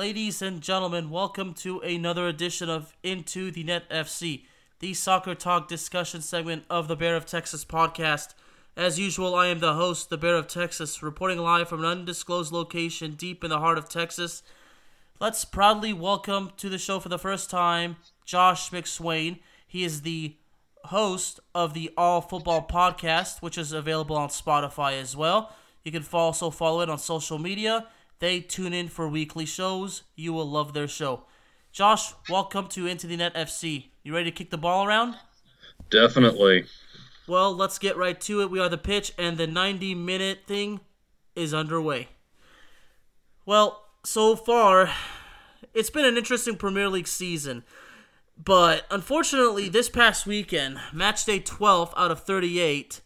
Ladies and gentlemen, welcome to another edition of Into the Net FC, the soccer talk discussion segment of the Bear of Texas podcast. As usual, I am the host, the Bear of Texas, reporting live from an undisclosed location deep in the heart of Texas. Let's proudly welcome to the show for the first time Josh McSwain. He is the host of the All Football podcast, which is available on Spotify as well. You can also follow it on social media. They tune in for weekly shows. You will love their show. Josh, welcome to Into the Net FC. You ready to kick the ball around? Definitely. Well, let's get right to it. We are the pitch, and the 90 minute thing is underway. Well, so far, it's been an interesting Premier League season. But unfortunately, this past weekend, match day 12 out of 38,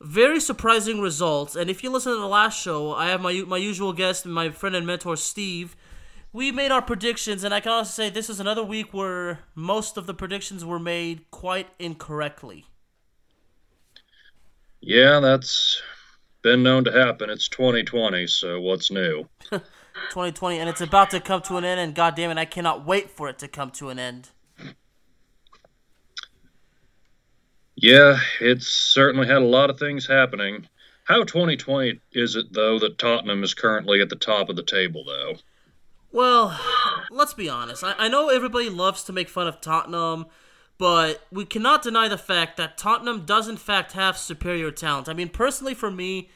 very surprising results. And if you listen to the last show, I have my my usual guest, my friend and mentor Steve. We made our predictions, and I can also say this is another week where most of the predictions were made quite incorrectly. Yeah, that's been known to happen. It's 2020, so what's new? 2020, and it's about to come to an end, and God damn it, I cannot wait for it to come to an end. Yeah, it's certainly had a lot of things happening. How 2020 is it, though, that Tottenham is currently at the top of the table, though? Well, let's be honest. I, I know everybody loves to make fun of Tottenham, but we cannot deny the fact that Tottenham does, in fact, have superior talent. I mean, personally, for me,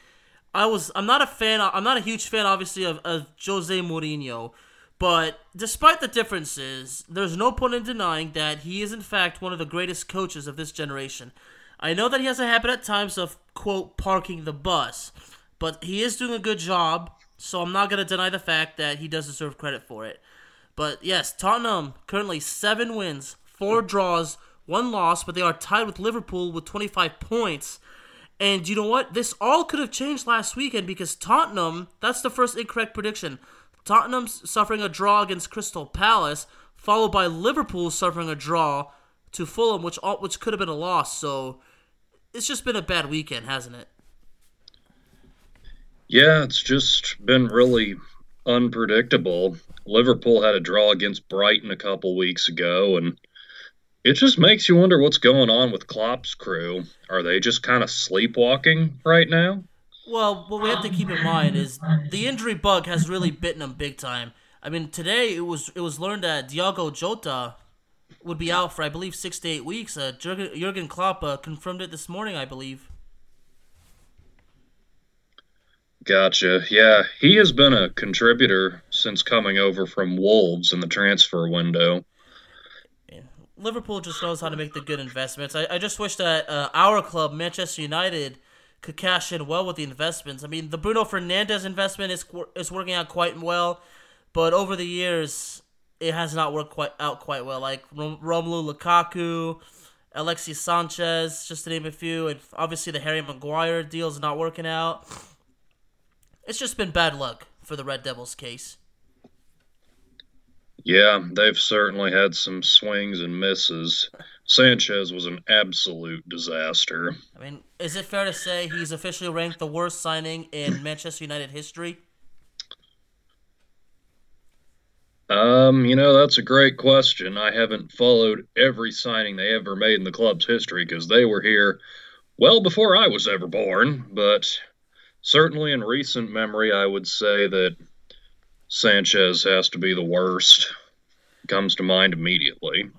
I was I'm not a fan. I'm not a huge fan, obviously, of, of Jose Mourinho. But despite the differences, there's no point in denying that he is in fact one of the greatest coaches of this generation. I know that he has a habit at times of quote parking the bus, but he is doing a good job, so I'm not going to deny the fact that he does deserve credit for it. But yes, Tottenham currently 7 wins, 4 draws, 1 loss, but they are tied with Liverpool with 25 points. And you know what? This all could have changed last weekend because Tottenham, that's the first incorrect prediction. Tottenham suffering a draw against Crystal Palace, followed by Liverpool suffering a draw to Fulham, which which could have been a loss. So it's just been a bad weekend, hasn't it? Yeah, it's just been really unpredictable. Liverpool had a draw against Brighton a couple weeks ago, and it just makes you wonder what's going on with Klopp's crew. Are they just kind of sleepwalking right now? Well, what we have to keep in mind is the injury bug has really bitten him big time. I mean, today it was it was learned that Diogo Jota would be out for I believe six to eight weeks. Uh, Jurgen, Jurgen Klopp uh, confirmed it this morning, I believe. Gotcha. Yeah, he has been a contributor since coming over from Wolves in the transfer window. Liverpool just knows how to make the good investments. I, I just wish that uh, our club, Manchester United could cash in well with the investments. I mean, the Bruno Fernandes investment is is working out quite well, but over the years it has not worked quite out quite well. Like Romelu Lukaku, Alexis Sanchez, just to name a few, and obviously the Harry Maguire deal is not working out. It's just been bad luck for the Red Devils case. Yeah, they've certainly had some swings and misses. Sanchez was an absolute disaster. I mean, is it fair to say he's officially ranked the worst signing in Manchester United history? Um, you know, that's a great question. I haven't followed every signing they ever made in the club's history because they were here well before I was ever born, but certainly in recent memory, I would say that Sanchez has to be the worst. Comes to mind immediately.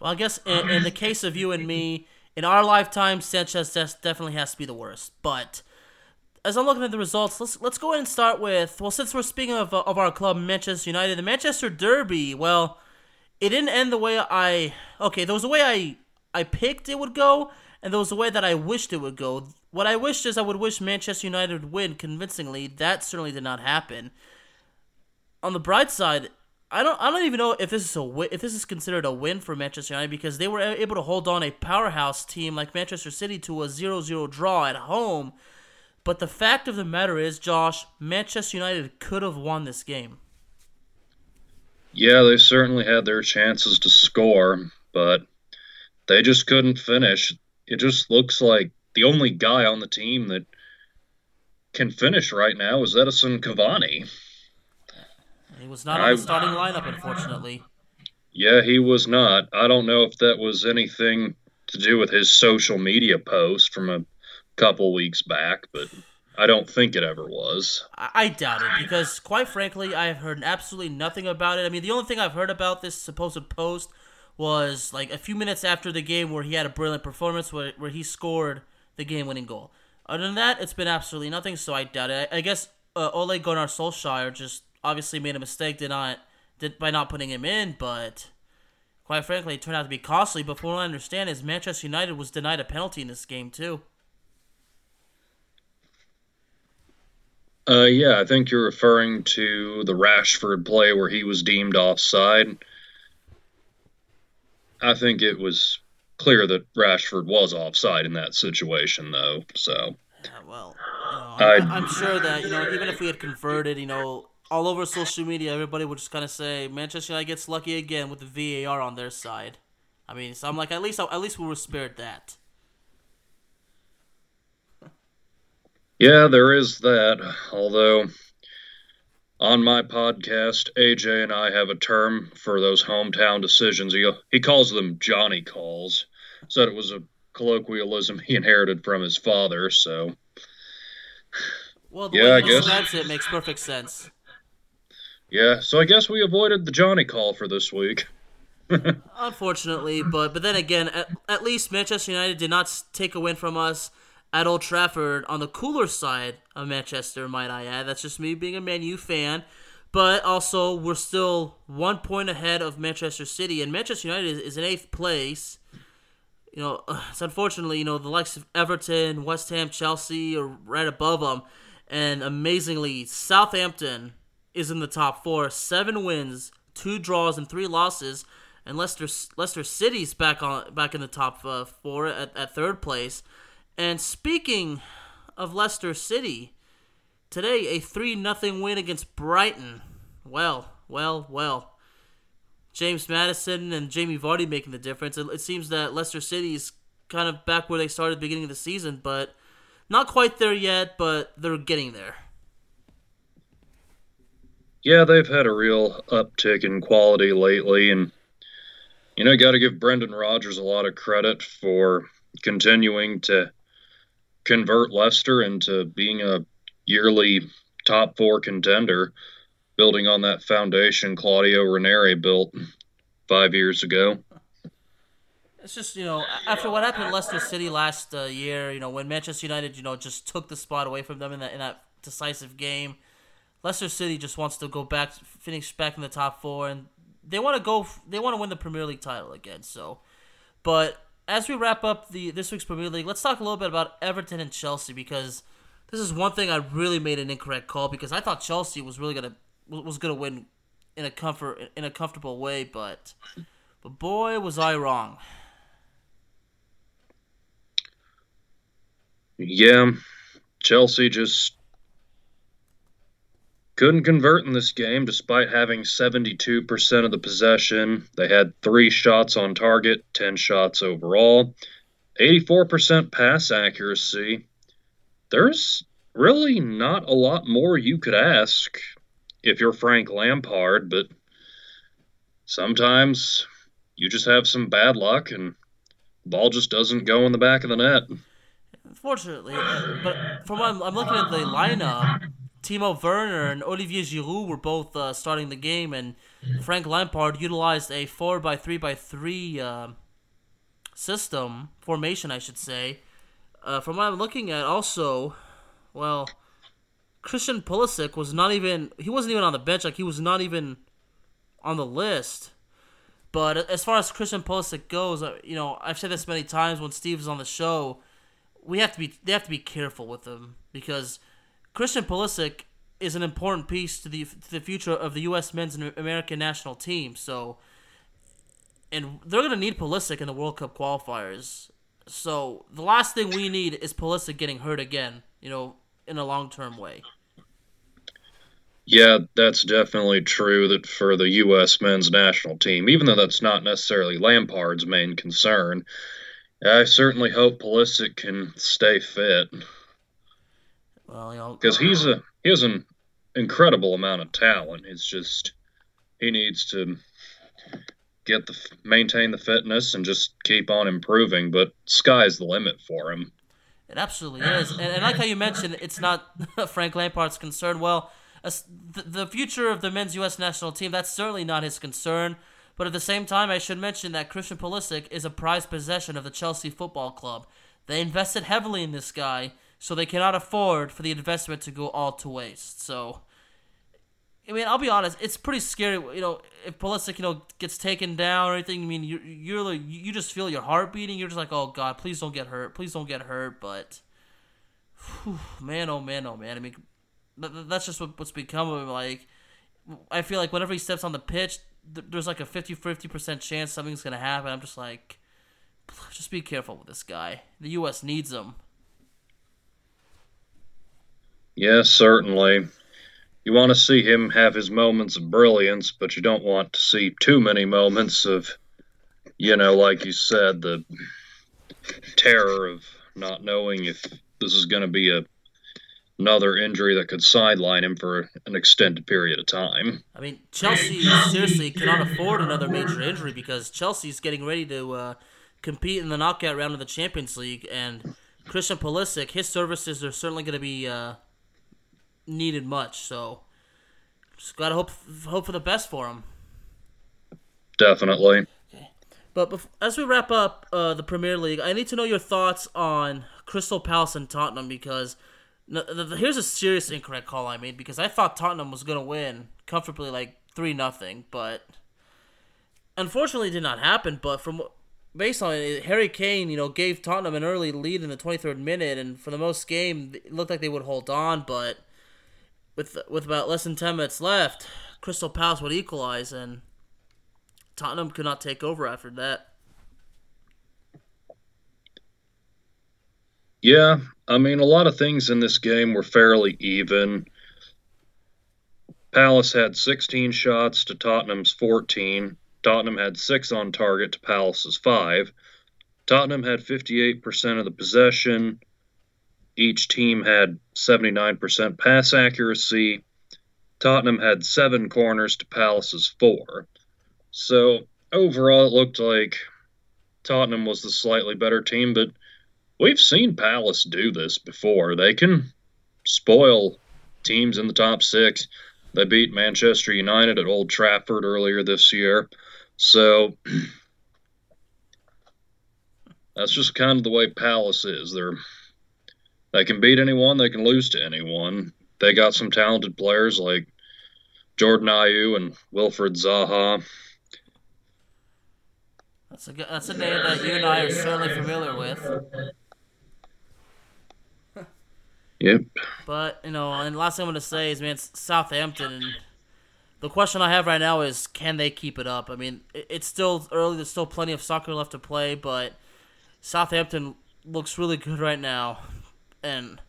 Well, I guess in, in the case of you and me, in our lifetime, Sanchez definitely has to be the worst. But as I'm looking at the results, let's let's go ahead and start with well, since we're speaking of of our club, Manchester United, the Manchester Derby. Well, it didn't end the way I okay. There was a way I I picked it would go, and there was a way that I wished it would go. What I wished is I would wish Manchester United would win convincingly. That certainly did not happen. On the bright side, I don't I don't even know if this is a if this is considered a win for Manchester United because they were able to hold on a powerhouse team like Manchester City to a 0-0 draw at home but the fact of the matter is, Josh, Manchester United could have won this game. Yeah, they certainly had their chances to score, but they just couldn't finish. It just looks like the only guy on the team that can finish right now is Edinson Cavani. He was not on the starting lineup, unfortunately. Yeah, he was not. I don't know if that was anything to do with his social media post from a couple weeks back, but I don't think it ever was. I doubt it because, quite frankly, I have heard absolutely nothing about it. I mean, the only thing I've heard about this supposed post was like a few minutes after the game where he had a brilliant performance where, where he scored the game winning goal. Other than that, it's been absolutely nothing, so I doubt it. I, I guess uh, Ole Gunnar Solskjaer just obviously made a mistake did not did by not putting him in, but quite frankly, it turned out to be costly. But from what I understand, is Manchester United was denied a penalty in this game too. Uh, yeah, I think you're referring to the Rashford play where he was deemed offside. I think it was clear that Rashford was offside in that situation, though. So. Yeah, well, you know, I'm, I'm sure that you know even if we had converted, you know, all over social media, everybody would just kind of say Manchester United gets lucky again with the VAR on their side. I mean, so I'm like, at least at least we were spared that. Yeah, there is that. Although on my podcast, AJ and I have a term for those hometown decisions. He, he calls them Johnny calls. Said it was a colloquialism he inherited from his father, so. Well, the yeah, way he describes it makes perfect sense. Yeah, so I guess we avoided the Johnny call for this week. Unfortunately, but but then again, at, at least Manchester United did not take a win from us at Old Trafford on the cooler side of Manchester, might I add. That's just me being a Man U fan. But also, we're still one point ahead of Manchester City, and Manchester United is in eighth place. You know, it's unfortunately, you know, the likes of Everton, West Ham, Chelsea are right above them. And amazingly, Southampton is in the top four. Seven wins, two draws, and three losses. And Leicester Leicester City's back on back in the top uh, four at, at third place. And speaking of Leicester City, today a 3 0 win against Brighton. Well, well, well. James Maddison and Jamie Vardy making the difference. It, it seems that Leicester City is kind of back where they started the beginning of the season, but not quite there yet, but they're getting there. Yeah, they've had a real uptick in quality lately, and you know, got to give Brendan Rodgers a lot of credit for continuing to convert Leicester into being a yearly top four contender, building on that foundation Claudio Ranieri built five years ago. It's just you know after what happened in Leicester City last uh, year, you know when Manchester United you know just took the spot away from them in that in that decisive game, Leicester City just wants to go back, finish back in the top four, and they want to go. They want to win the Premier League title again. So, but as we wrap up the this week's Premier League, let's talk a little bit about Everton and Chelsea because this is one thing I really made an incorrect call because I thought Chelsea was really gonna was gonna win in a comfort in a comfortable way, but but boy was I wrong. Yeah, Chelsea just couldn't convert in this game despite having 72% of the possession. They had three shots on target, 10 shots overall, 84% pass accuracy. There's really not a lot more you could ask if you're Frank Lampard, but sometimes you just have some bad luck and the ball just doesn't go in the back of the net. Unfortunately, but from what I'm, I'm looking at the lineup, Timo Werner and Olivier Giroud were both uh, starting the game, and Frank Lampard utilized a four by three by three uh, system formation, I should say. Uh, from what I'm looking at, also, well, Christian Pulisic was not even he wasn't even on the bench. Like he was not even on the list. But as far as Christian Pulisic goes, uh, you know, I've said this many times when Steve's on the show. We have to be they have to be careful with him because Christian Pulisic is an important piece to the to the future of the U.S. men's and American national team. So, and they're gonna need Pulisic in the World Cup qualifiers. So the last thing we need is Pulisic getting hurt again. You know, in a long term way. Yeah, that's definitely true that for the U.S. men's national team, even though that's not necessarily Lampard's main concern, I certainly hope Pulisic can stay fit. Well, you know, because he's a he has an incredible amount of talent. It's just he needs to get the maintain the fitness and just keep on improving. But sky's the limit for him. It absolutely is, and, and like how you mentioned, it's not Frank Lampard's concern. Well the, the future of the men's U.S. national team, that's certainly not his concern. But at the same time, I should mention that Christian Pulisic is a prized possession of the Chelsea Football Club. They invested heavily in this guy, so they cannot afford for the investment to go all to waste. So, I mean, I'll be honest, it's pretty scary. You know, if Pulisic, you know, gets taken down or anything, I mean, you you're like, you just feel your heart beating. You're just like, oh God, please don't get hurt. Please don't get hurt. But, whew, man, oh man, oh man. I mean, that's just what, what's become of him. Like, I feel like whenever he steps on the pitch, there's like a 50 50% chance something's to happen. I'm just like, just be careful with this guy. The U.S. needs him. Yes, certainly. You want to see him have his moments of brilliance, but you don't want to see too many moments of, you know, like you said, the terror of not knowing if this is going to be a another injury that could sideline him for an extended period of time. I mean, Chelsea seriously cannot afford another major injury because Chelsea's getting ready to uh, compete in the knockout round of the Champions League, and Christian Pulisic, his services are certainly going to be uh, needed much. So, just gotta hope hope for the best for him. Definitely. Okay. But as we wrap up uh, the Premier League, I need to know your thoughts on Crystal Palace and Tottenham because no, the, the, here's a serious incorrect call I made because I thought Tottenham was gonna win comfortably, like three nothing, but unfortunately, did not happen. But from based on it, Harry Kane, you know, gave Tottenham an early lead in the 23rd minute, and for the most game, it looked like they would hold on. But with with about less than 10 minutes left, Crystal Palace would equalize, and Tottenham could not take over after that. Yeah, I mean, a lot of things in this game were fairly even. Palace had 16 shots to Tottenham's 14. Tottenham had 6 on target to Palace's 5. Tottenham had 58% of the possession. Each team had 79% pass accuracy. Tottenham had 7 corners to Palace's 4. So, overall, it looked like Tottenham was the slightly better team, but we've seen Palace do this before. They can spoil teams in the top six. They beat Manchester United at Old Trafford earlier this year. So that's just kind of the way Palace is. They're they can beat anyone, they can lose to anyone. They got some talented players like Jordan Ayew and Wilfried Zaha. That's a that's a name that you and I are certainly familiar with. Yep. But you know, and last thing I'm gonna say is, man, it's Southampton. And the question I have right now is, can they keep it up? I mean, it's still early. There's still plenty of soccer left to play, but Southampton looks really good right now, and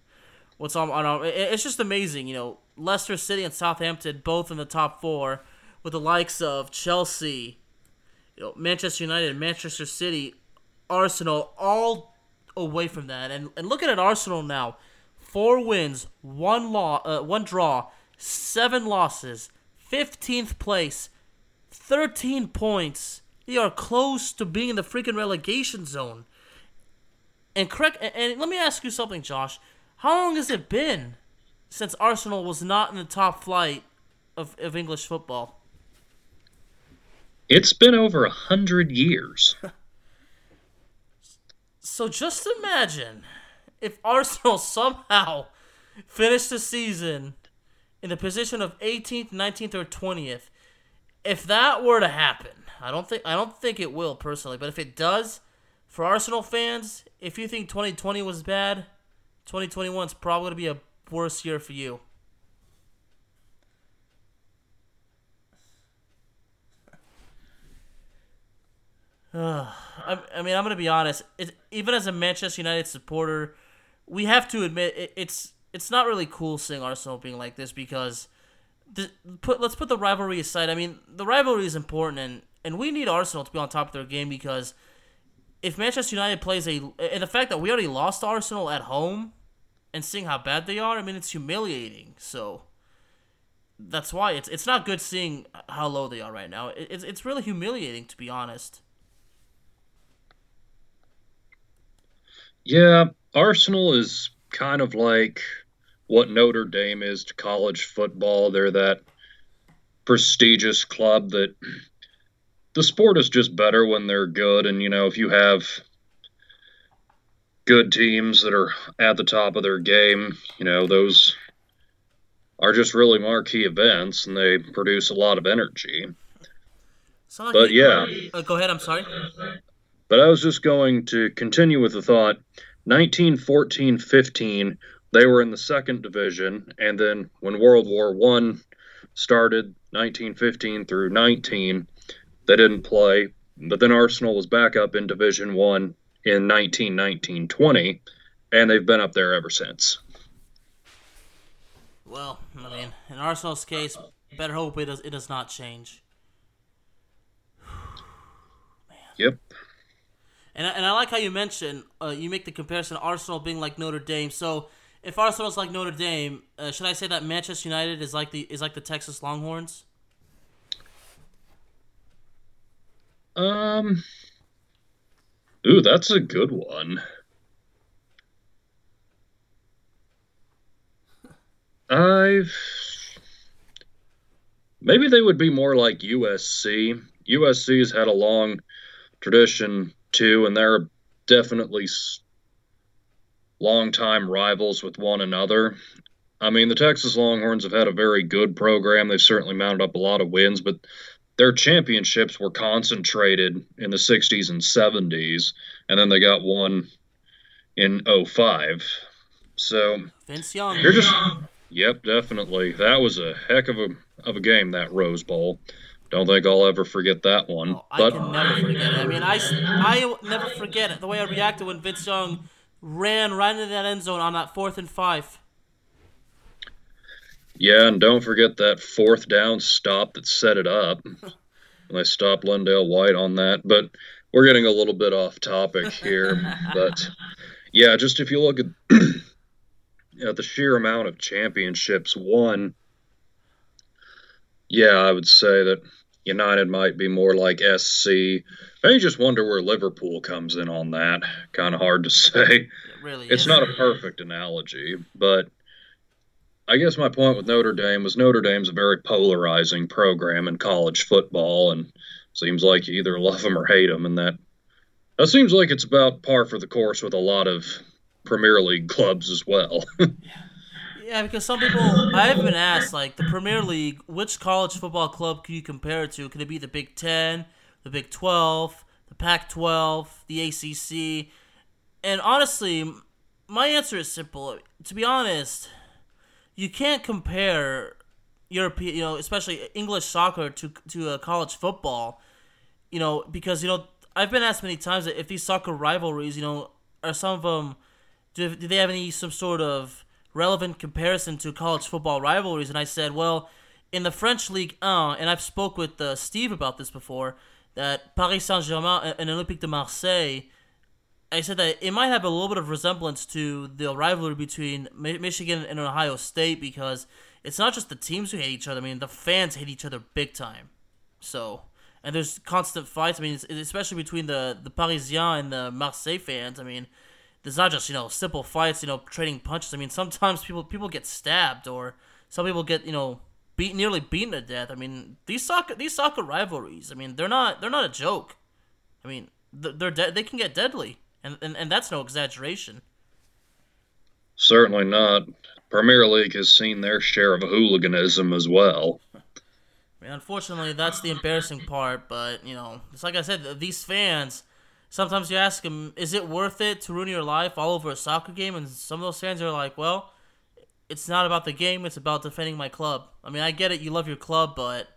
what's on, on it's just amazing. You know, Leicester City and Southampton both in the top four, with the likes of Chelsea, you know, Manchester United, Manchester City, Arsenal, all away from that. And and looking at Arsenal now four wins, one law, uh, one draw, seven losses, fifteenth place, thirteen points. They are close to being in the freaking relegation zone. And correct, and, and let me ask you something, Josh. How long has it been since Arsenal was not in the top flight of, of English football. It's been over a hundred years. so just imagine if Arsenal somehow finished the season in the position of 18th, 19th, or 20th. If that were to happen, I don't think I don't think it will personally, but if it does, for Arsenal fans, if you think 2020 was bad, 2021 is probably going to be a worse year for you. I, I mean, I'm going to be honest. It, even as a Manchester United supporter, we have to admit it, it's it's not really cool seeing Arsenal being like this because the, put let's put the rivalry aside. I mean, the rivalry is important, and and we need Arsenal to be on top of their game because if Manchester United plays a and the fact that we already lost Arsenal at home and seeing how bad they are, I mean, it's humiliating. So that's why it's it's not good seeing how low they are right now. It's it's really humiliating to be honest. Yeah, Arsenal is kind of like what Notre Dame is to college football. They're that prestigious club that the sport is just better when they're good. And, you know, if you have good teams that are at the top of their game, you know, those are just really marquee events and they produce a lot of energy. Like but yeah. Uh, go ahead, I'm sorry. But I was just going to continue with the thought 1914 15, they were in the second division. And then when World War One started, 1915 through 19, they didn't play. But then Arsenal was back up in Division One in 1919 20, and they've been up there ever since. Well, I mean, in Arsenal's case, better hope it does, it does not change. yep. And and I like how you mentioned uh, you make the comparison Arsenal being like Notre Dame. So if Arsenal's like Notre Dame, uh, should I say that Manchester United is like the is like the Texas Longhorns? Um. Ooh, that's a good one. I've maybe they would be more like USC. USC's had a long tradition too, and they're definitely longtime rivals with one another. I mean, the Texas Longhorns have had a very good program. They've certainly mounted up a lot of wins, but their championships were concentrated in the 60s and 70s, and then they got one in 05. So Vince Young. You're just Yep, definitely. That was a heck of a of a game that Rose Bowl. Don't think I'll ever forget that one. Oh, I but, can never forget it. I mean, I, I never forget it, the way I reacted when Vince Young ran right into that end zone on that fourth and five. Yeah, and don't forget that fourth down stop that set it up. and I stopped LenDale White on that. But we're getting a little bit off topic here. but yeah, just if you look at, at the sheer amount of championships won, yeah, I would say that United might be more like SC. I just wonder where Liverpool comes in on that. Kind of hard to say. It really it's is. not a perfect analogy, but I guess my point with Notre Dame was Notre Dame's a very polarizing program in college football, and seems like you either love them or hate them, and that that seems like it's about par for the course with a lot of Premier League clubs as well. Yeah, because some people I've been asked like the Premier League, which college football club can you compare it to? Could it be the Big Ten, the Big Twelve, the Pac-12, the ACC? And honestly, my answer is simple. To be honest, you can't compare European, you know, especially English soccer to to a college football. You know, because you know I've been asked many times if these soccer rivalries, you know, are some of them do, do they have any some sort of relevant comparison to college football rivalries, and I said, well, in the French League 1, and I've spoke with uh, Steve about this before, that Paris Saint-Germain and Olympique de Marseille, I said that it might have a little bit of resemblance to the rivalry between Michigan and Ohio State because it's not just the teams who hate each other. I mean, the fans hate each other big time. So, and there's constant fights. I mean, especially between the the Parisien and the Marseille fans. I mean, there's not just you know simple fights, you know, trading punches. I mean, sometimes people people get stabbed or some people get you know beat nearly beaten to death. I mean, these soccer these soccer rivalries. I mean, they're not they're not a joke. I mean, they're de- they can get deadly, and, and and that's no exaggeration. Certainly not. Premier League has seen their share of hooliganism as well. I mean, unfortunately, that's the embarrassing part. But you know, it's like I said, these fans. Sometimes you ask them, "Is it worth it to ruin your life all over a soccer game?" And some of those fans are like, "Well, it's not about the game; it's about defending my club." I mean, I get it. You love your club, but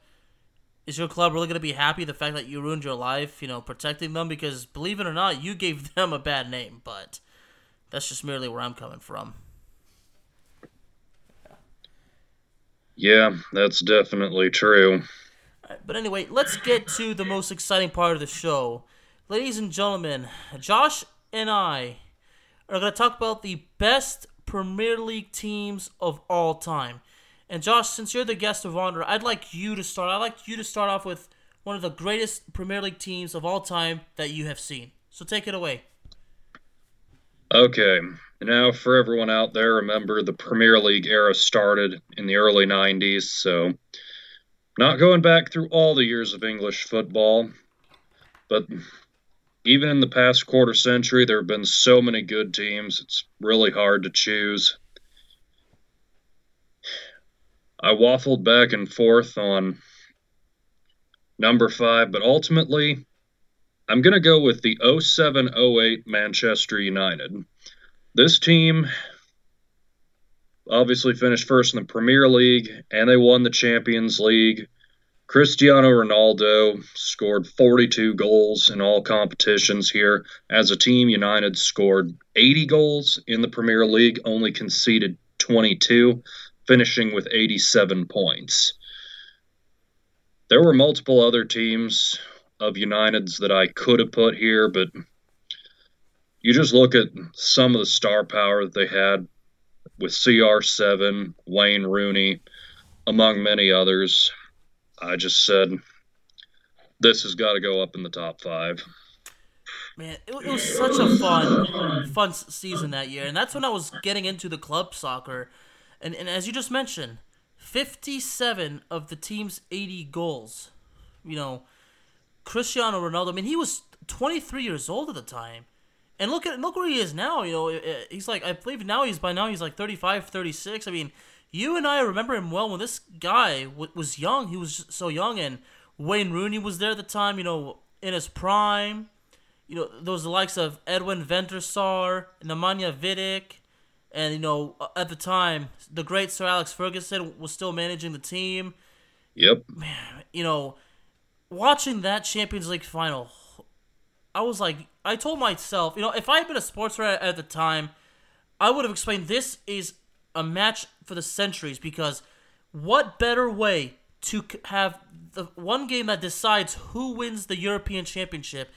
is your club really going to be happy the fact that you ruined your life, you know, protecting them? Because believe it or not, you gave them a bad name. But that's just merely where I'm coming from. Yeah, that's definitely true. But anyway, let's get to the most exciting part of the show. Ladies and gentlemen, Josh and I are going to talk about the best Premier League teams of all time. And Josh, since you're the guest of honor, I'd like you to start. I'd like you to start off with one of the greatest Premier League teams of all time that you have seen. So take it away. Okay. Now, for everyone out there, remember the Premier League era started in the early 90s, so not going back through all the years of English football, but even in the past quarter century, there have been so many good teams, it's really hard to choose. I waffled back and forth on number five, but ultimately, I'm going to go with the 07 08 Manchester United. This team obviously finished first in the Premier League and they won the Champions League. Cristiano Ronaldo scored 42 goals in all competitions here. As a team, United scored 80 goals in the Premier League, only conceded 22, finishing with 87 points. There were multiple other teams of United's that I could have put here, but you just look at some of the star power that they had with CR7, Wayne Rooney, among many others. I just said this has got to go up in the top five. Man, it, it, was such a fun, fun season that year, and that's when I was getting into the club soccer. And and as you just mentioned, fifty-seven of the team's eighty goals. You know, Cristiano Ronaldo. I mean, he was twenty-three years old at the time. And look at look where he is now. You know, eh, eh, he's like I believe now he's by now he's like 35, 36. I mean, you and I remember him well when this guy w- was young. He was so young, and Wayne Rooney was there at the time. You know, in his prime. You know, those likes of Edwin van der Sar, Nemanja Vidic, and you know at the time the great Sir Alex Ferguson was still managing the team. Yep. Man, you know, watching that Champions League final, I was like, I told myself, you know, if I had been a sports writer at the time, I would have explained this is a match for the centuries because what better way to have the one game that decides who wins the European Championship?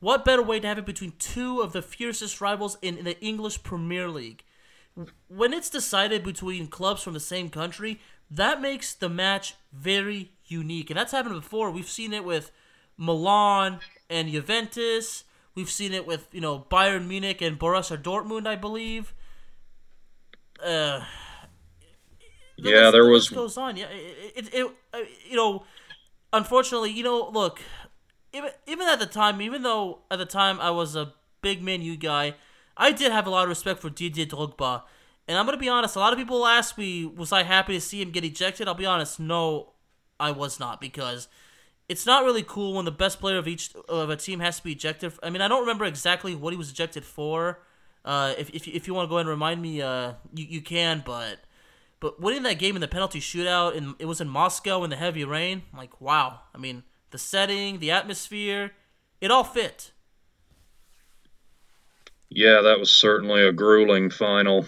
What better way to have it between two of the fiercest rivals in, in the English Premier League? When it's decided between clubs from the same country, that makes the match very unique. And that's happened before. We've seen it with Milan and Juventus. We've seen it with you know Bayern Munich and Borussia Dortmund, I believe. Uh, the yeah, list, there the was goes on. Yeah, it, it, it uh, you know, unfortunately, you know, look, even even at the time, even though at the time I was a big Man U guy, I did have a lot of respect for Didier Drogba. And I'm gonna be honest. A lot of people ask me, was I happy to see him get ejected? I'll be honest. No, I was not because it's not really cool when the best player of each of a team has to be ejected. I mean, I don't remember exactly what he was ejected for. Uh, if, if, if you want to go ahead and remind me, uh, you, you can. But but winning that game in the penalty shootout, and it was in Moscow in the heavy rain. Like wow, I mean the setting, the atmosphere, it all fit. Yeah, that was certainly a grueling final.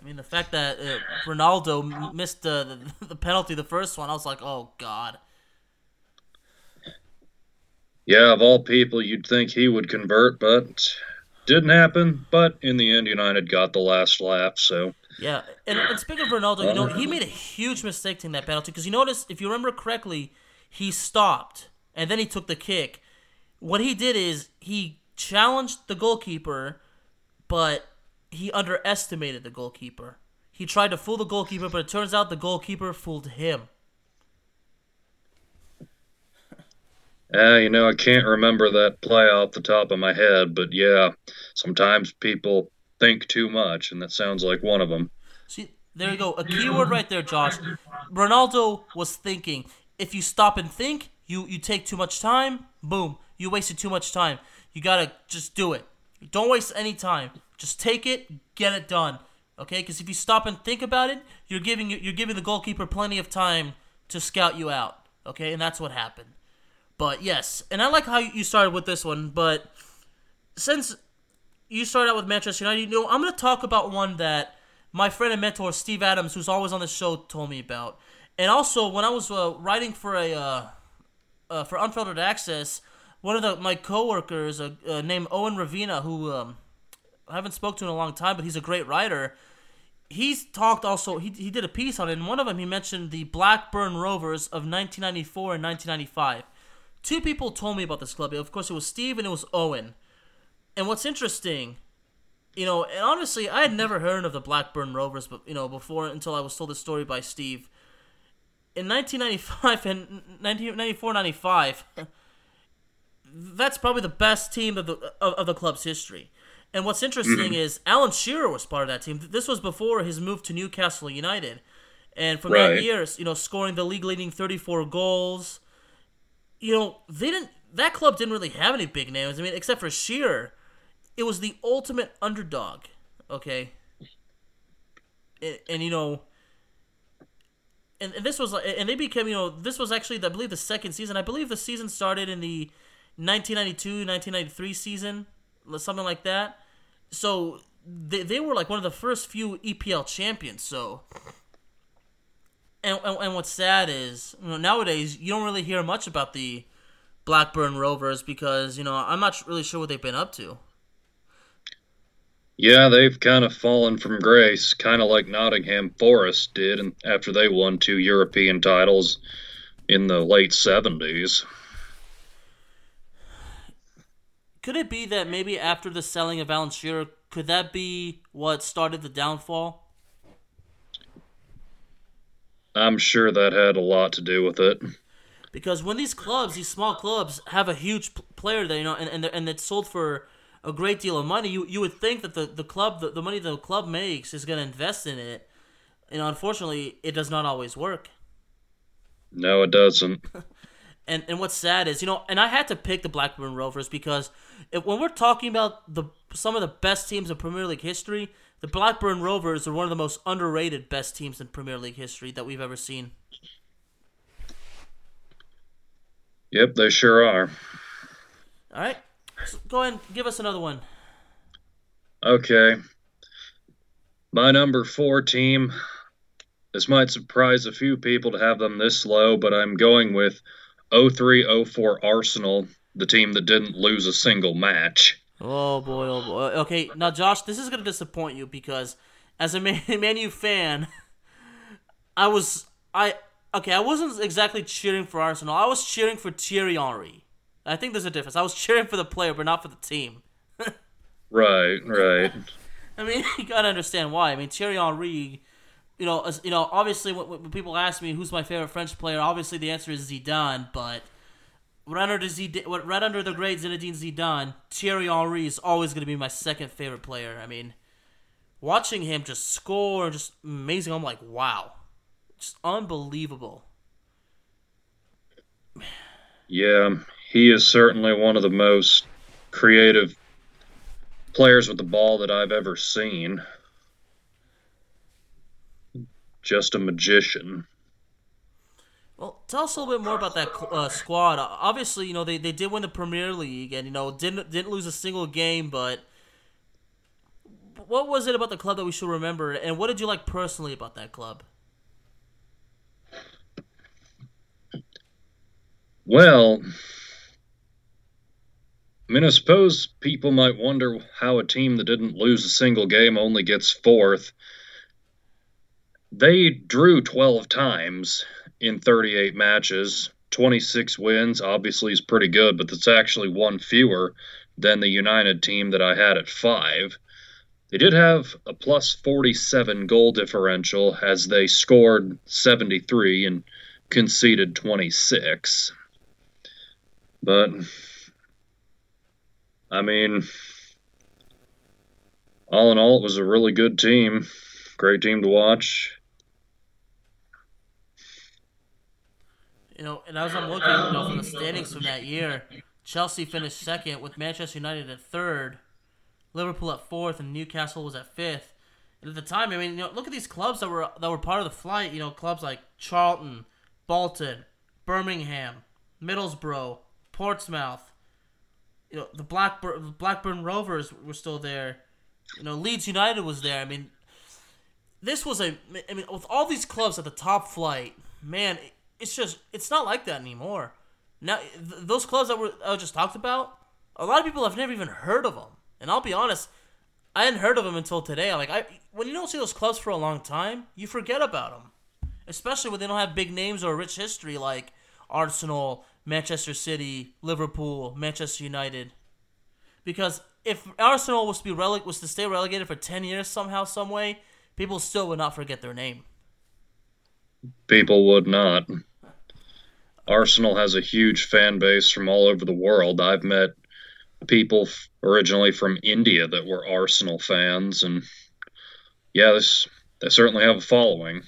I mean, the fact that uh, Ronaldo missed the, the, the penalty the first one, I was like, oh god. Yeah, of all people, you'd think he would convert, but didn't happen. But in the end, United got the last laugh. So yeah, and, and speaking of Ronaldo, you know he made a huge mistake taking that penalty because you notice, if you remember correctly, he stopped and then he took the kick. What he did is he challenged the goalkeeper, but he underestimated the goalkeeper. He tried to fool the goalkeeper, but it turns out the goalkeeper fooled him. Uh, you know, I can't remember that play off the top of my head, but yeah, sometimes people think too much, and that sounds like one of them. See, there you go. A keyword right there, Josh. Ronaldo was thinking. If you stop and think, you, you take too much time, boom, you wasted too much time. You gotta just do it. Don't waste any time. Just take it, get it done. Okay? Because if you stop and think about it, you're giving you're giving the goalkeeper plenty of time to scout you out. Okay, and that's what happened. But yes, and I like how you started with this one. But since you started out with Manchester United, you know, I'm to talk about one that my friend and mentor Steve Adams, who's always on the show, told me about. And also, when I was uh, writing for a uh, uh, for Unfiltered Access, one of the my coworkers, uh, uh, named Owen Ravina, who um, I haven't spoke to in a long time, but he's a great writer. He's talked also. He, he did a piece on it, and one of them he mentioned the Blackburn Rovers of 1994 and 1995. Two people told me about this club. Of course, it was Steve and it was Owen. And what's interesting, you know, and honestly, I had never heard of the Blackburn Rovers, but you know, before until I was told this story by Steve. In 1995 and 1994, 95, that's probably the best team of the of, of the club's history. And what's interesting mm-hmm. is Alan Shearer was part of that team. This was before his move to Newcastle United. And from right. that years, you know, scoring the league leading 34 goals. You know, they didn't that club didn't really have any big names. I mean, except for Shearer. It was the ultimate underdog, okay? And, and you know, and, and this was and they became, you know, this was actually I believe the second season. I believe the season started in the 1992-1993 season, something like that. So they, they were like one of the first few EPL champions. So, and, and, and what's sad is you know nowadays you don't really hear much about the Blackburn Rovers because you know I'm not really sure what they've been up to. Yeah, they've kind of fallen from grace, kind of like Nottingham Forest did after they won two European titles in the late 70s. Could it be that maybe after the selling of Alan Shearer, could that be what started the downfall? I'm sure that had a lot to do with it. Because when these clubs, these small clubs, have a huge player that you know, and and, and it's sold for a great deal of money, you you would think that the the club, the, the money the club makes, is going to invest in it. And unfortunately, it does not always work. No, it doesn't. and and what's sad is, you know, and I had to pick the Blackburn Rovers because if, when we're talking about the some of the best teams in Premier League history, the Blackburn Rovers are one of the most underrated best teams in Premier League history that we've ever seen. Yep, they sure are. All right, so go ahead and give us another one. Okay. My number four team. This might surprise a few people to have them this low, but I'm going with 03 04 Arsenal the team that didn't lose a single match. Oh boy, oh boy. Okay, now Josh, this is gonna disappoint you because as a Man, Man U fan, I was I okay, I wasn't exactly cheering for Arsenal. I was cheering for Thierry Henry. I think there's a difference. I was cheering for the player, but not for the team. right, right. I mean, you gotta understand why. I mean, Thierry Henry, you know, as, you know, obviously when, when people ask me who's my favorite French player, obviously the answer is Zidane, but right under Zidane, right under the great Zinedine Zidane, Thierry Henry is always going to be my second favorite player. I mean, watching him just score, just amazing. I'm like, wow, just unbelievable. Yeah, um, he is certainly one of the most creative players with the ball that I've ever seen. Just a magician. Well, tell us a little bit more about that uh, squad. Obviously, you know they, they did win the Premier League, and you know didn't didn't lose a single game. But what was it about the club that we should remember? And what did you like personally about that club? Well, I mean, I suppose people might wonder how a team that didn't lose a single game only gets fourth. They drew 12 times in 38 matches. 26 wins obviously is pretty good, but that's actually one fewer than the United team that I had at five. They did have a plus 47 goal differential as they scored 73 and conceded 26. But, I mean, all in all, it was a really good team. Great team to watch. You know, and as I'm looking you know, from the standings from that year, Chelsea finished second with Manchester United at third, Liverpool at fourth, and Newcastle was at fifth. And at the time, I mean, you know, look at these clubs that were that were part of the flight. You know, clubs like Charlton, Bolton, Birmingham, Middlesbrough, Portsmouth. You know, the Blackburn Blackburn Rovers were still there. You know, Leeds United was there. I mean, this was a. I mean, with all these clubs at the top flight, man, it's just it's not like that anymore. Now, th- those clubs that were I just talked about, a lot of people have never even heard of them. And I'll be honest, I hadn't heard of them until today. Like I, when you don't see those clubs for a long time, you forget about them, especially when they don't have big names or a rich history like Arsenal, Manchester City, Liverpool, Manchester United. Because if Arsenal was to be rele- was to stay relegated for ten years somehow, some way, people still would not forget their name. People would not. Arsenal has a huge fan base from all over the world. I've met people originally from India that were Arsenal fans, and yeah, this they certainly have a following.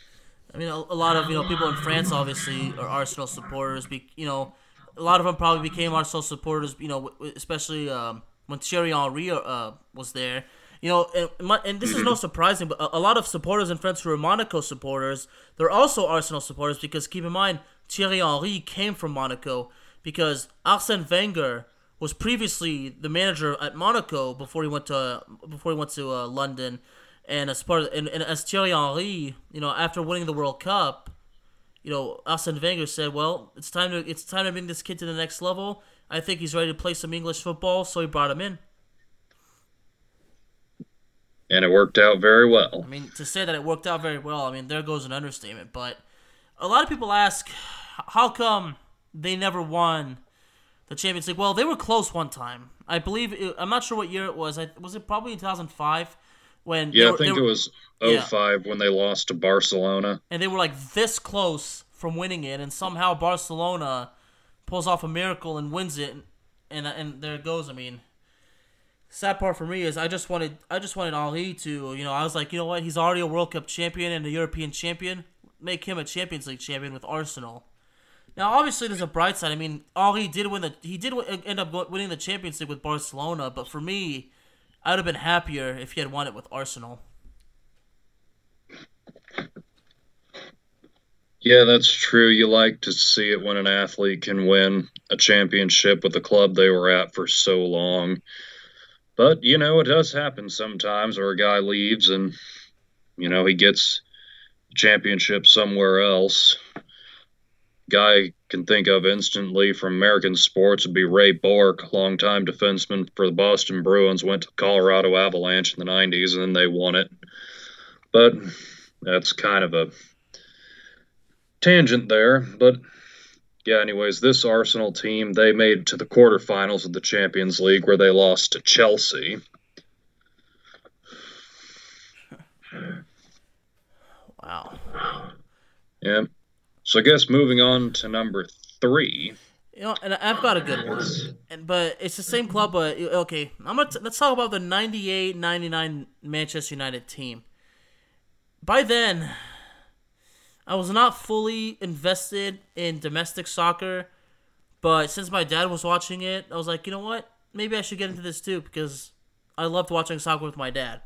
I mean, a, a, lot of you know people in France obviously are Arsenal supporters. Be, you know, a lot of them probably became Arsenal supporters. You know, especially um, when Thierry Henry uh, was there. You know, and, and this is no surprising, but a, a, lot of supporters and friends who are Monaco supporters, they're also Arsenal supporters because keep in mind Thierry Henry came from Monaco because Arsene Wenger was previously the manager at Monaco before he went to before he went to uh, London, and as part of, and, and as Thierry Henry, you know, after winning the World Cup, you know, Arsene Wenger said, "Well, it's time to it's time to bring this kid to the next level. I think he's ready to play some English football, so he brought him in." And it worked out very well. I mean, to say that it worked out very well, I mean, there goes an understatement. But a lot of people ask, how come they never won the Champions League. Well, they were close one time. I believe it, I'm not sure what year it was. I, was it probably 2005 when Yeah, were, I think were, it was 05 yeah. when they lost to Barcelona. And they were like this close from winning it and somehow Barcelona pulls off a miracle and wins it and and, and there it goes. I mean, sad part for me is I just wanted I just wanted Ali to, you know, I was like, you know what? He's already a World Cup champion and a European champion. Make him a Champions League champion with Arsenal. Now, obviously, there's a bright side. I mean, Ali did win the he did end up winning the Champions League with Barcelona, but for me, I would have been happier if he had won it with Arsenal. Yeah, that's true. You like to see it when an athlete can win a championship with the club they were at for so long. But, you know, it does happen sometimes where a guy leaves and, you know, he gets championship somewhere else guy can think of instantly from American sports would be Ray Bourque, longtime defenseman for the Boston Bruins, went to the Colorado Avalanche in the 90s and then they won it. But that's kind of a tangent there. But yeah, anyways, this Arsenal team, they made to the quarterfinals of the Champions League where they lost to Chelsea. Wow. Yeah. So I guess moving on to number three. You know, and I've got a good one, and, but it's the same club. But okay, I'm gonna t- let's talk about the 98-99 Manchester United team. By then, I was not fully invested in domestic soccer, but since my dad was watching it, I was like, you know what? Maybe I should get into this too because I loved watching soccer with my dad.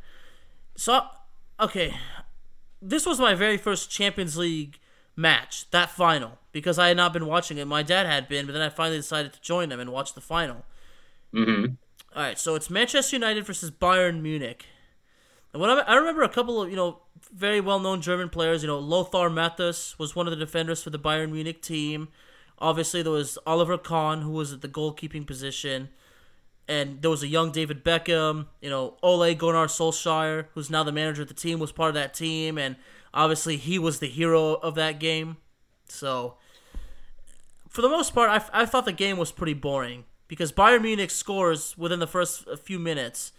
So, okay, this was my very first Champions League match, that final, because I had not been watching it. My dad had been, but then I finally decided to join them and watch the final. Mm-hmm. All right, so it's Manchester United versus Bayern Munich. And when I, I remember a couple of you know very well known German players. You know Lothar Matthäus was one of the defenders for the Bayern Munich team. Obviously, there was Oliver Kahn who was at the goalkeeping position, and there was a young David Beckham. You know Ole Gunnar Solskjaer, who's now the manager of the team, was part of that team, and Obviously, he was the hero of that game. So, for the most part, I, I thought the game was pretty boring because Bayern Munich scores within the first few minutes,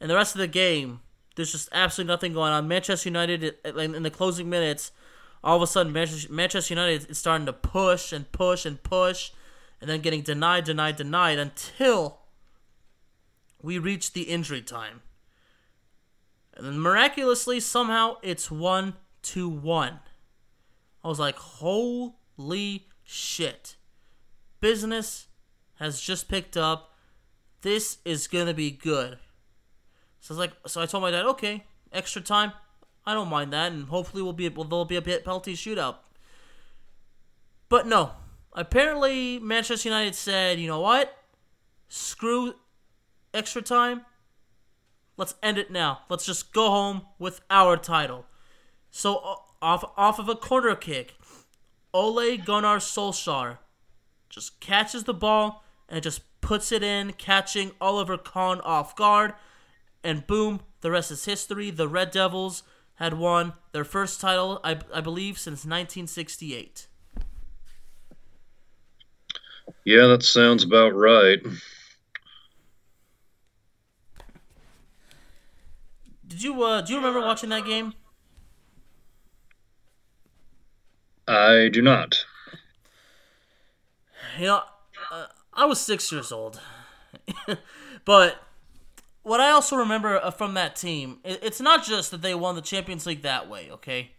and the rest of the game, there's just absolutely nothing going on. Manchester United uh, in the closing minutes, all of a sudden Manchester United is starting to push and push and push, and then getting denied, denied, denied until we reach the injury time. And then miraculously, somehow, it's 1 to 1. I was like, holy shit. Business has just picked up. This is going to be good. So I was like, so I told my dad, okay, extra time. I don't mind that, and hopefully we'll be there'll be a penalty shootout. But no, apparently Manchester United said, you know what? Screw extra time. Let's end it now. Let's just go home with our title. So off off of a corner kick, Ole Gunnar Solskjaer just catches the ball and just puts it in, catching Oliver Kahn off guard, and boom, the rest is history. The Red Devils had won their first title, I, I believe, since 1968. Yeah, that sounds about right. Did you uh, do you remember watching that game? I do not. You know, uh, I was six years old, but what I also remember uh, from that team, it's not just that they won the Champions League that way. Okay,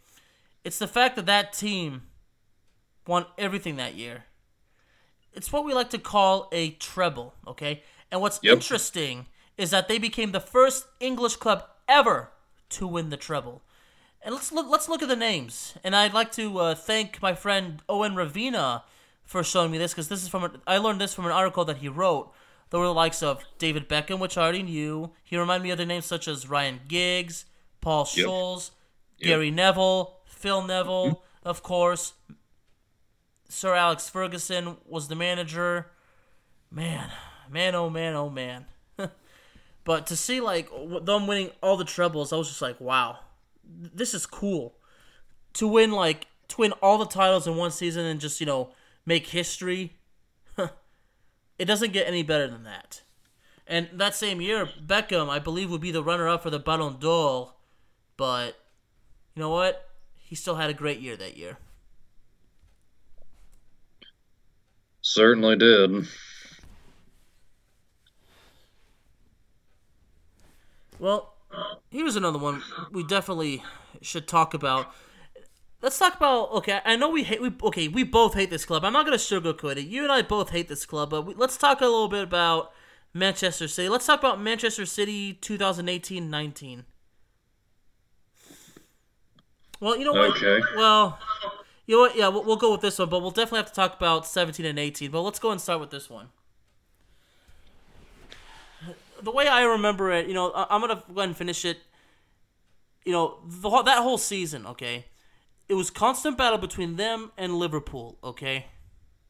it's the fact that that team won everything that year. It's what we like to call a treble. Okay, and what's yep. interesting is that they became the first English club ever to win the treble. And let's look. Let's look at the names. And I'd like to uh, thank my friend Owen Ravina for showing me this because this is from. A, I learned this from an article that he wrote. There were the likes of David Beckham, which I already knew. He reminded me of the names such as Ryan Giggs, Paul yep. Scholes, yep. Gary Neville, Phil Neville, mm-hmm. of course. Sir Alex Ferguson was the manager. Man, man, oh man, oh man. But to see like them winning all the trebles, I was just like, wow, this is cool. To win like to win all the titles in one season and just you know make history, it doesn't get any better than that. And that same year, Beckham, I believe, would be the runner-up for the Ballon d'Or, but you know what? He still had a great year that year. Certainly did. Well, here's another one we definitely should talk about. Let's talk about. Okay, I know we hate. We okay. We both hate this club. I'm not gonna sugarcoat it. You and I both hate this club, but we, let's talk a little bit about Manchester City. Let's talk about Manchester City 2018-19. Well, you know what? Okay. Well, you know what? Yeah, we'll, we'll go with this one, but we'll definitely have to talk about 17 and 18. But let's go and start with this one the way I remember it, you know, I'm gonna go ahead and finish it. You know, the, that whole season, okay, it was constant battle between them and Liverpool, okay.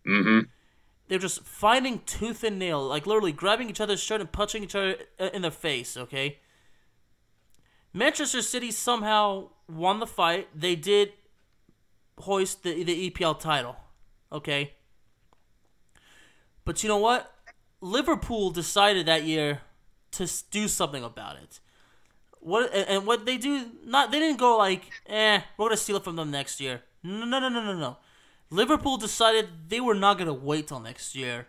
Mm-hmm. They're just fighting tooth and nail, like literally grabbing each other's shirt and punching each other in the face, okay. Manchester City somehow won the fight. They did hoist the the EPL title, okay. But you know what? Liverpool decided that year to do something about it. What and what they do? Not they didn't go like, eh, we're gonna steal it from them next year. No, no, no, no, no, no. Liverpool decided they were not gonna wait till next year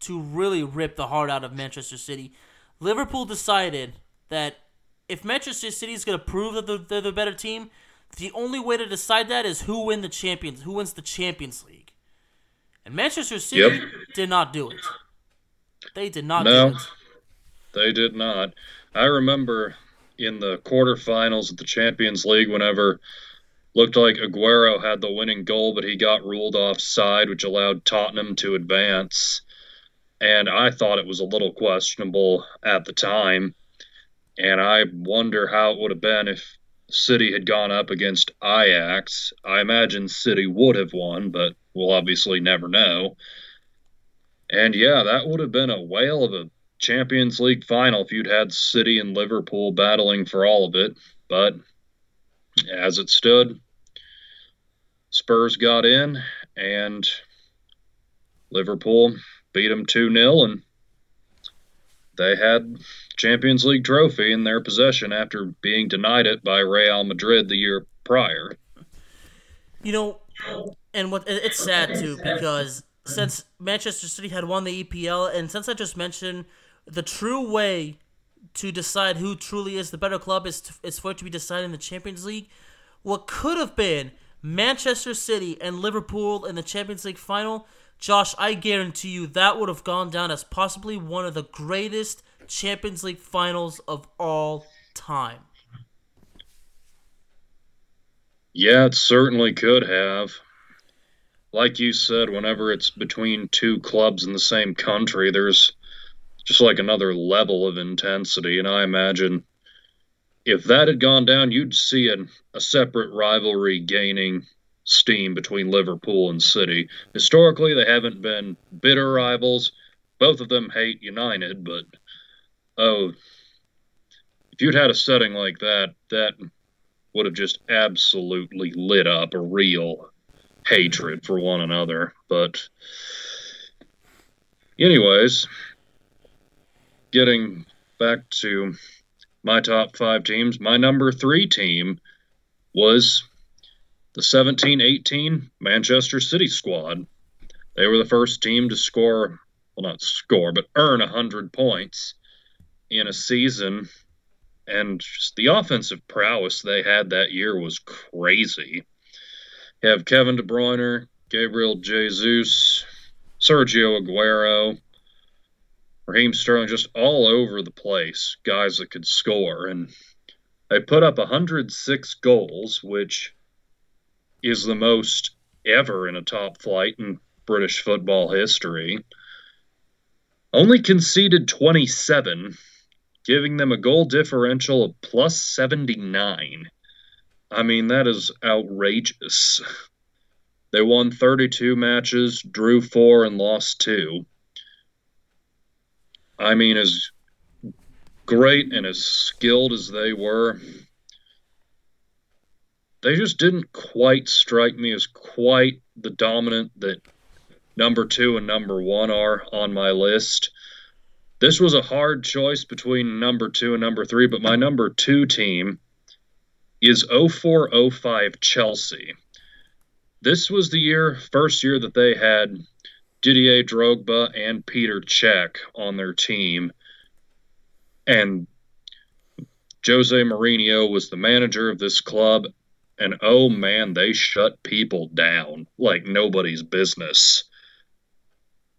to really rip the heart out of Manchester City. Liverpool decided that if Manchester City is gonna prove that they're, they're the better team, the only way to decide that is who win the champions, who wins the Champions League. And Manchester City yep. did not do it. They did not no. do it. They did not. I remember in the quarterfinals of the Champions League, whenever looked like Aguero had the winning goal, but he got ruled offside, which allowed Tottenham to advance. And I thought it was a little questionable at the time. And I wonder how it would have been if City had gone up against Ajax. I imagine City would have won, but we'll obviously never know. And yeah, that would have been a whale of a Champions League final if you'd had City and Liverpool battling for all of it. But as it stood, Spurs got in and Liverpool beat them 2 0 and they had Champions League trophy in their possession after being denied it by Real Madrid the year prior. You know, and what it's sad too because since Manchester City had won the EPL, and since I just mentioned the true way to decide who truly is the better club is to, is for it to be decided in the Champions League. What could have been Manchester City and Liverpool in the Champions League final, Josh, I guarantee you that would have gone down as possibly one of the greatest Champions League finals of all time. Yeah, it certainly could have. Like you said, whenever it's between two clubs in the same country, there's just like another level of intensity. And I imagine if that had gone down, you'd see an, a separate rivalry gaining steam between Liverpool and City. Historically, they haven't been bitter rivals. Both of them hate United, but oh, if you'd had a setting like that, that would have just absolutely lit up a real hatred for one another. But, anyways, getting back to my top five teams, my number three team was the 17 18 Manchester City squad. They were the first team to score, well, not score, but earn 100 points in a season. And the offensive prowess they had that year was crazy. You have Kevin De Bruyne, Gabriel Jesus, Sergio Aguero, Raheem Sterling, just all over the place, guys that could score. And they put up 106 goals, which is the most ever in a top flight in British football history. Only conceded 27, giving them a goal differential of plus 79. I mean, that is outrageous. They won 32 matches, drew four, and lost two. I mean, as great and as skilled as they were, they just didn't quite strike me as quite the dominant that number two and number one are on my list. This was a hard choice between number two and number three, but my number two team is 0405 Chelsea. This was the year, first year that they had Didier Drogba and Peter Cech on their team. And Jose Mourinho was the manager of this club. And oh man, they shut people down like nobody's business.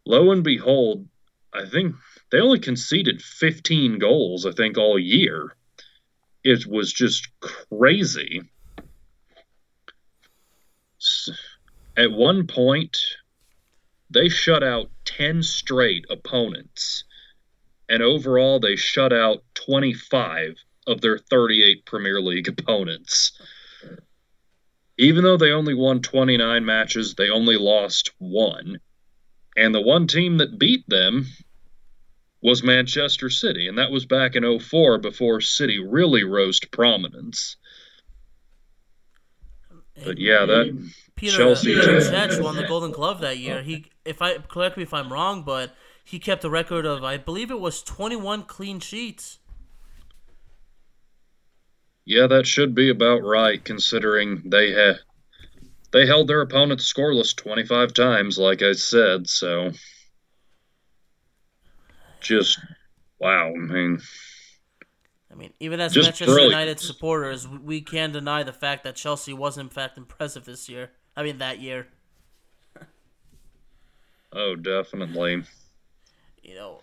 Lo and behold, I think they only conceded 15 goals, I think, all year. It was just crazy. At one point, they shut out 10 straight opponents. And overall, they shut out 25 of their 38 Premier League opponents. Even though they only won 29 matches, they only lost one. And the one team that beat them was Manchester City, and that was back in 04 before City really rose to prominence. But yeah, that Peter, Chelsea won the Golden Glove that year. He, if I correct me if I'm wrong, but he kept a record of I believe it was 21 clean sheets. Yeah, that should be about right, considering they had they held their opponents scoreless 25 times, like I said. So, just wow. I mean, I mean, even as Manchester brilliant. United supporters, we can't deny the fact that Chelsea was in fact impressive this year. I mean, that year. oh, definitely. You know,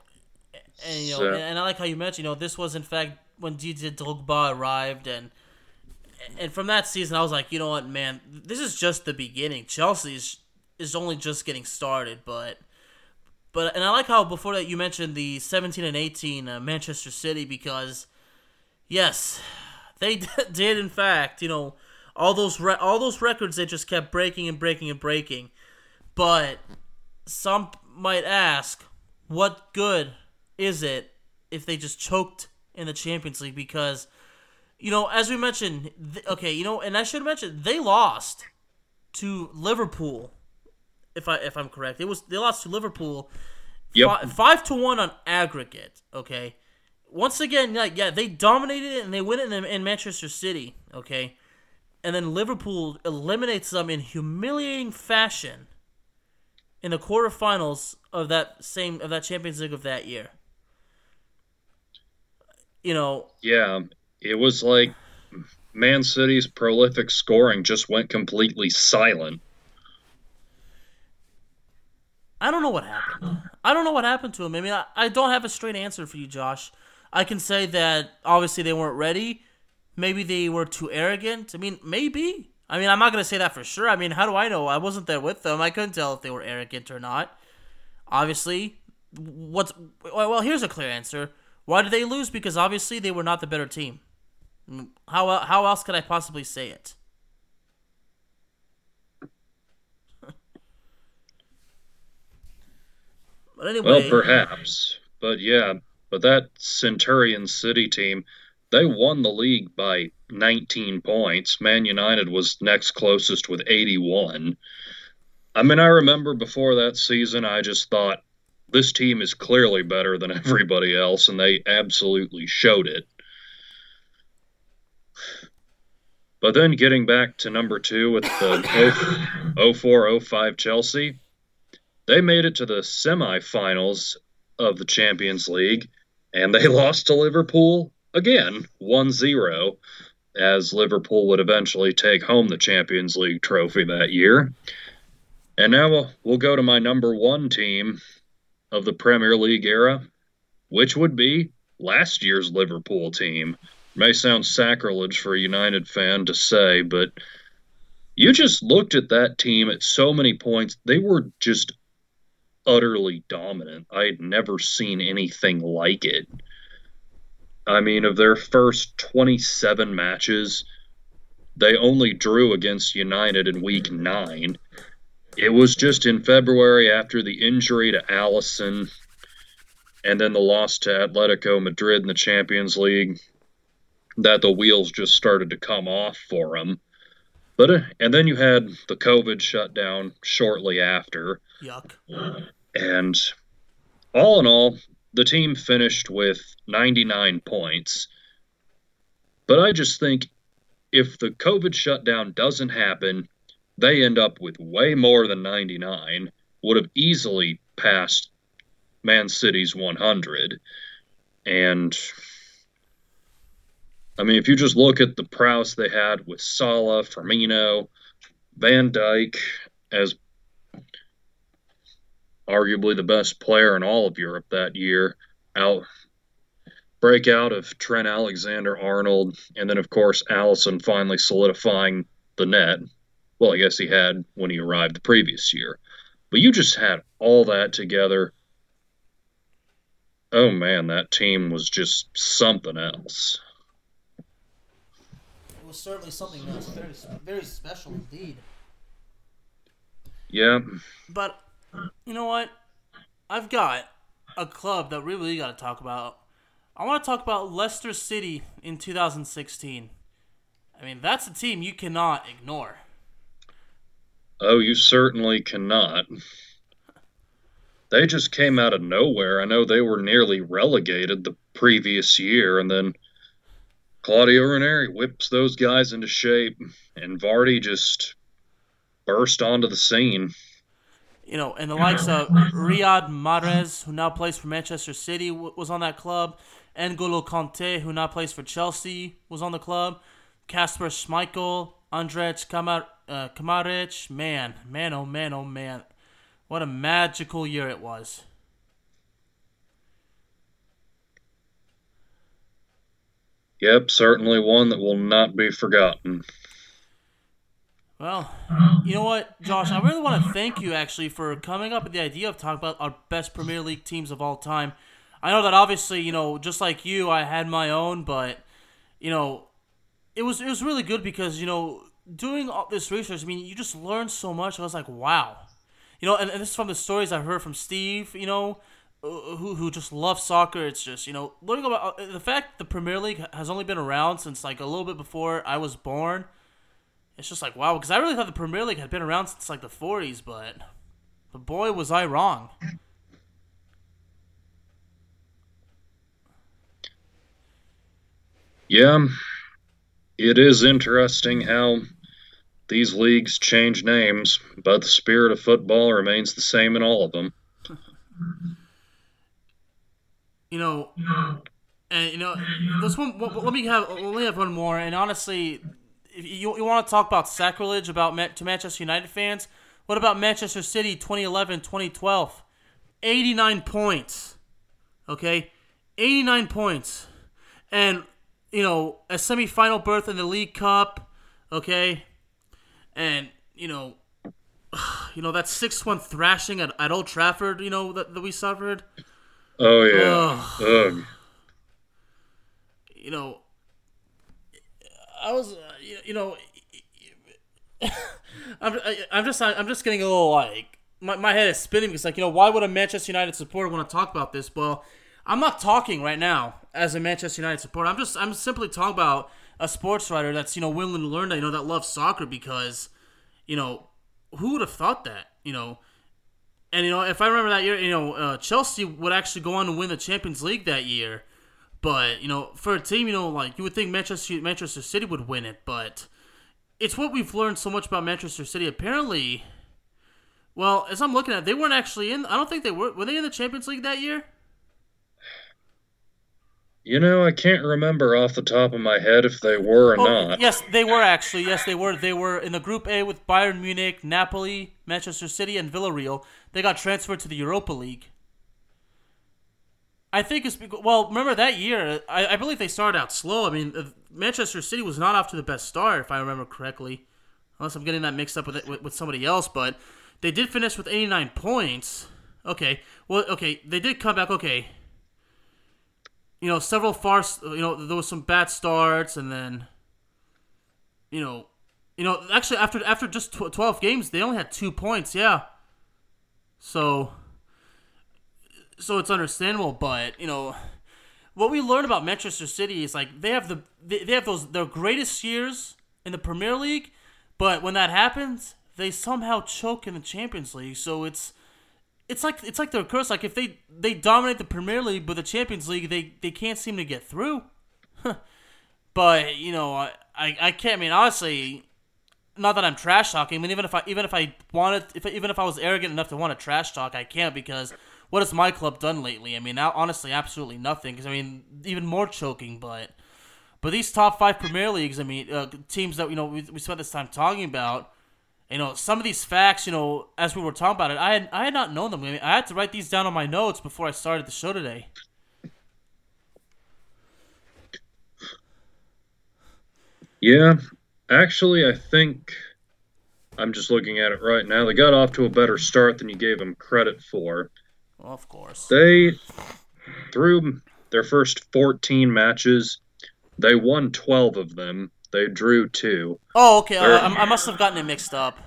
and you know, so. and I like how you mentioned, you know, this was in fact when Didier Drogba arrived, and and from that season, I was like, you know what, man, this is just the beginning. Chelsea is is only just getting started, but but and I like how before that you mentioned the 17 and 18 uh, Manchester City because yes, they did in fact, you know, all those re- all those records they just kept breaking and breaking and breaking. But some might ask, what good is it if they just choked in the Champions League? Because you know, as we mentioned, th- okay, you know, and I should mention they lost to Liverpool. If I if I'm correct, it was they lost to Liverpool Yep. Five, five to one on aggregate. Okay. Once again, like yeah, they dominated it and they win it in, in Manchester City. Okay, and then Liverpool eliminates them in humiliating fashion in the quarterfinals of that same of that Champions League of that year. You know, Yeah, it was like Man City's prolific scoring just went completely silent. I don't know what happened. I don't know what happened to him. I mean, I, I don't have a straight answer for you, Josh. I can say that obviously they weren't ready. Maybe they were too arrogant. I mean, maybe. I mean, I'm not going to say that for sure. I mean, how do I know? I wasn't there with them. I couldn't tell if they were arrogant or not. Obviously, what's well, here's a clear answer. Why did they lose? Because obviously they were not the better team. Mm, how how else could I possibly say it? but anyway, Well, perhaps. But yeah, but that Centurion City team, they won the league by 19 points. Man United was next closest with 81. I mean, I remember before that season, I just thought this team is clearly better than everybody else, and they absolutely showed it. But then getting back to number two with the 04 05 Chelsea, they made it to the semifinals of the Champions League, and they lost to Liverpool again, 1 0, as Liverpool would eventually take home the Champions League trophy that year. And now we'll, we'll go to my number one team of the Premier League era, which would be last year's Liverpool team. May sound sacrilege for a United fan to say, but you just looked at that team at so many points. They were just utterly dominant. I had never seen anything like it. I mean, of their first 27 matches, they only drew against United in week nine. It was just in February after the injury to Alisson and then the loss to Atletico Madrid in the Champions League that the wheels just started to come off for them. But uh, and then you had the COVID shutdown shortly after. yuck. And all in all, the team finished with 99 points. But I just think if the COVID shutdown doesn't happen, they end up with way more than 99, would have easily passed Man City's 100. And I mean, if you just look at the prowess they had with Salah, Firmino, Van Dijk as arguably the best player in all of Europe that year, out breakout of Trent Alexander Arnold, and then of course Alisson finally solidifying the net. Well, I guess he had when he arrived the previous year. But you just had all that together. Oh man, that team was just something else. It was certainly something else. Very, very special indeed. Yeah, But you know what? I've got a club that we really got to talk about. I want to talk about Leicester City in 2016. I mean, that's a team you cannot ignore. Oh, you certainly cannot. They just came out of nowhere. I know they were nearly relegated the previous year, and then Claudio Ranieri whips those guys into shape, and Vardy just burst onto the scene. You know, and the likes of Riyad Mahrez, who now plays for Manchester City, w- was on that club. N'Golo Kanté, who now plays for Chelsea, was on the club. Kasper Schmeichel, Andrej Kamar- uh, Kamaric. Man, man, oh man, oh man. What a magical year it was. Yep, certainly one that will not be forgotten. Well, you know what, Josh? I really want to thank you actually for coming up with the idea of talking about our best Premier League teams of all time. I know that obviously, you know, just like you, I had my own, but you know, it was it was really good because you know, doing all this research. I mean, you just learn so much. I was like, wow, you know, and, and this is from the stories I heard from Steve. You know, who who just loves soccer. It's just you know, learning about uh, the fact the Premier League has only been around since like a little bit before I was born it's just like wow, because I really thought the Premier League had been around since like the '40s, but the boy was I wrong. Yeah, um, it is interesting how these leagues change names, but the spirit of football remains the same in all of them. You know, and you know, this one. Let me have. Let me have one more. And honestly, you, you want to talk about sacrilege about to Manchester United fans, what about Manchester City 2011 2012? 89 points. Okay? 89 points. And, you know, a semifinal berth in the League Cup. Okay? And, you know, you know, that 6 1 thrashing at, at Old Trafford, you know, that, that we suffered. Oh, yeah. Ugh. You know, I was, uh, you know, I'm, I'm just, I'm just getting a little like my, my head is spinning because like you know why would a Manchester United supporter want to talk about this? Well, I'm not talking right now as a Manchester United supporter. I'm just, I'm simply talking about a sports writer that's you know willing to learn that you know that loves soccer because, you know, who would have thought that you know. And you know, if I remember that year, you know, uh, Chelsea would actually go on to win the Champions League that year. But you know, for a team, you know, like you would think Manchester Manchester City would win it, but it's what we've learned so much about Manchester City. Apparently, well, as I'm looking at, it, they weren't actually in. I don't think they were. Were they in the Champions League that year? You know, I can't remember off the top of my head if they were or oh, not. Yes, they were actually. Yes, they were. They were in the Group A with Bayern Munich, Napoli, Manchester City, and Villarreal. They got transferred to the Europa League. I think it's because, well. Remember that year? I, I believe they started out slow. I mean, uh, Manchester City was not off to the best start, if I remember correctly, unless I'm getting that mixed up with, it, with, with somebody else. But they did finish with 89 points. Okay, well, okay, they did come back. Okay, you know, several far. You know, there was some bad starts, and then, you know, you know, actually after after just 12 games, they only had two points. Yeah. So so it's understandable. But you know, what we learn about Manchester City is like they have the they, have those their greatest years in the Premier League, but when that happens, they somehow choke in the Champions League. So it's it's like it's like their curse. Like if they they dominate the Premier League, but the Champions League they they can't seem to get through. but you know, I, I I can't. I mean, honestly, not that I'm trash talking. I mean, even if I even if I wanted, if even if I was arrogant enough to want to trash talk, I can't because what has my club done lately? I mean, honestly, absolutely nothing. Because I mean, even more choking. But but these top five Premier Leagues, I mean, uh, teams that you know we, we spent this time talking about. You know, some of these facts, you know, as we were talking about it, I had I had not known them. I, mean, I had to write these down on my notes before I started the show today. Yeah, actually, I think I'm just looking at it right now. They got off to a better start than you gave them credit for. Of course. They, through their first 14 matches, they won 12 of them. They drew two. Oh, okay. Uh, I, I must have gotten it mixed up.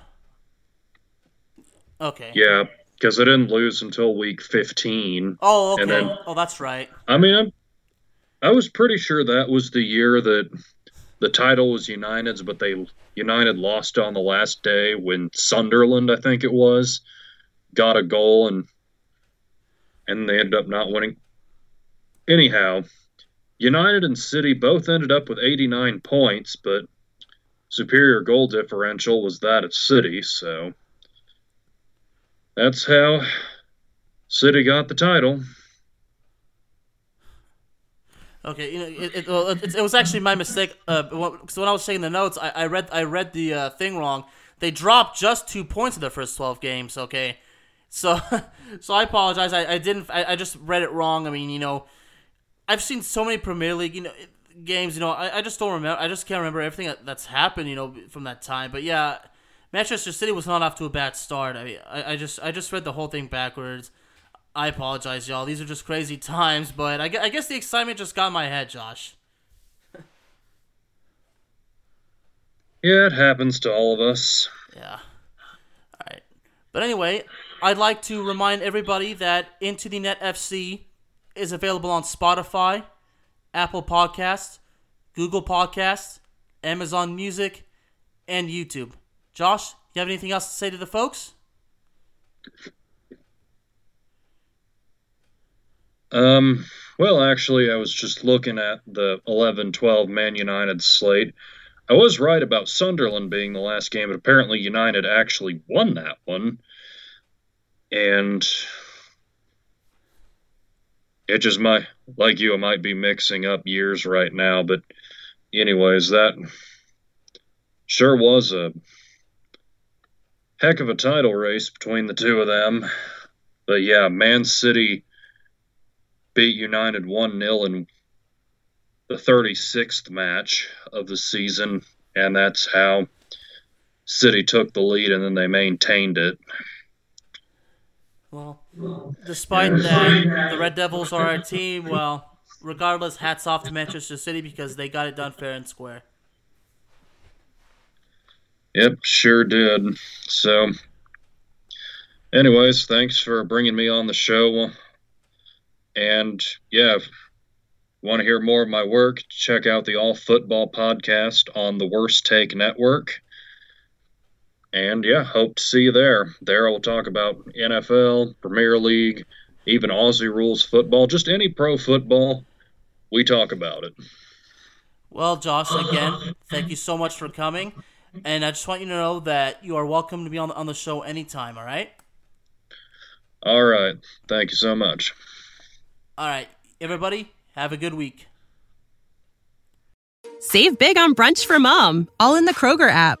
Okay. Yeah, because they didn't lose until week 15. Oh, okay. Then, oh, that's right. I mean, I'm, I was pretty sure that was the year that the title was United's, but they United lost on the last day when Sunderland, I think it was, got a goal and and they ended up not winning. Anyhow, United and City both ended up with 89 points, but superior goal differential was that of City, so that's how City got the title. Okay, you know, it, it, well, it, it was actually my mistake. Uh, so when I was taking the notes, I, I read I read the uh, thing wrong. They dropped just two points in their first twelve games. Okay, so, so I apologize. I, I didn't. I, I just read it wrong. I mean, you know, I've seen so many Premier League, you know, games. You know, I, I just don't remember. I just can't remember everything that, that's happened. You know, from that time. But yeah, Manchester City was not off to a bad start. I mean, I, I just I just read the whole thing backwards. I apologize, y'all. These are just crazy times, but I, I guess the excitement just got in my head, Josh. yeah, it happens to all of us. Yeah. All right. But anyway, I'd like to remind everybody that Into the Net FC is available on Spotify, Apple Podcasts, Google Podcasts, Amazon Music, and YouTube. Josh, you have anything else to say to the folks? Um, Well, actually, I was just looking at the 11 12 Man United slate. I was right about Sunderland being the last game, but apparently United actually won that one. And it just might, like you, I might be mixing up years right now. But, anyways, that sure was a heck of a title race between the two of them. But yeah, Man City beat United 1 0 in the 36th match of the season, and that's how City took the lead and then they maintained it. Well, despite that, the Red Devils are our team. Well, regardless, hats off to Manchester City because they got it done fair and square. Yep, sure did. So, anyways, thanks for bringing me on the show. And yeah, want to hear more of my work, check out the All Football podcast on the Worst Take Network. And yeah, hope to see you there. There we'll talk about NFL, Premier League, even Aussie rules football, just any pro football. We talk about it. Well, Josh, again, thank you so much for coming. And I just want you to know that you are welcome to be on the, on the show anytime, all right? All right. Thank you so much. All right. Everybody, have a good week. Save big on brunch for mom, all in the Kroger app.